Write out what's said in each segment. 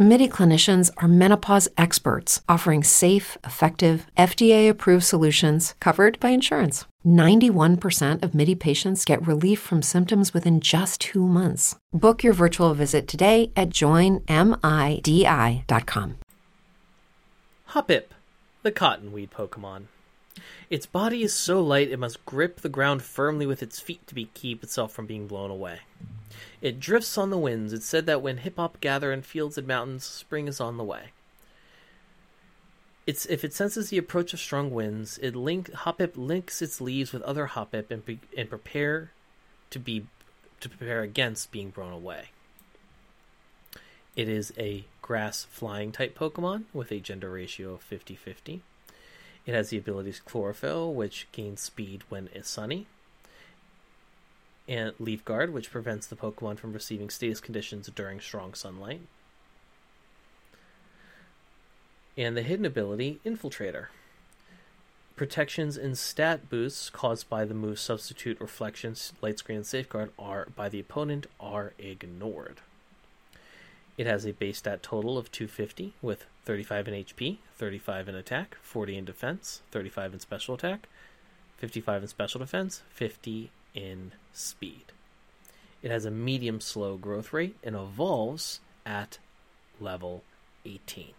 MIDI clinicians are menopause experts offering safe, effective, FDA approved solutions covered by insurance. 91% of MIDI patients get relief from symptoms within just two months. Book your virtual visit today at joinmidi.com. Hoppip, the cottonweed Pokemon. Its body is so light it must grip the ground firmly with its feet to be, keep itself from being blown away. It drifts on the winds. It's said that when Hoppip gather in fields and mountains, spring is on the way. It's, if it senses the approach of strong winds, it link Hoppip links its leaves with other Hoppip and, and prepare to be to prepare against being blown away. It is a grass flying type Pokemon with a gender ratio of 50 50. It has the abilities Chlorophyll, which gains speed when it's sunny, and Leaf Guard, which prevents the Pokemon from receiving status conditions during strong sunlight. And the hidden ability Infiltrator. Protections and stat boosts caused by the move Substitute, Reflections, Light Screen, and Safeguard are by the opponent are ignored. It has a base stat total of 250 with 35 in HP, 35 in attack, 40 in defense, 35 in special attack, 55 in special defense, 50 in speed. It has a medium slow growth rate and evolves at level 18.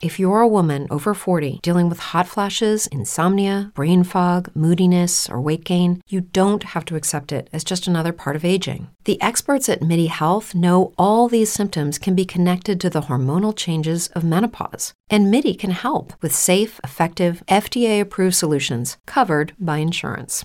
If you're a woman over 40 dealing with hot flashes, insomnia, brain fog, moodiness, or weight gain, you don't have to accept it as just another part of aging. The experts at MIDI Health know all these symptoms can be connected to the hormonal changes of menopause. And MIDI can help with safe, effective, FDA approved solutions covered by insurance.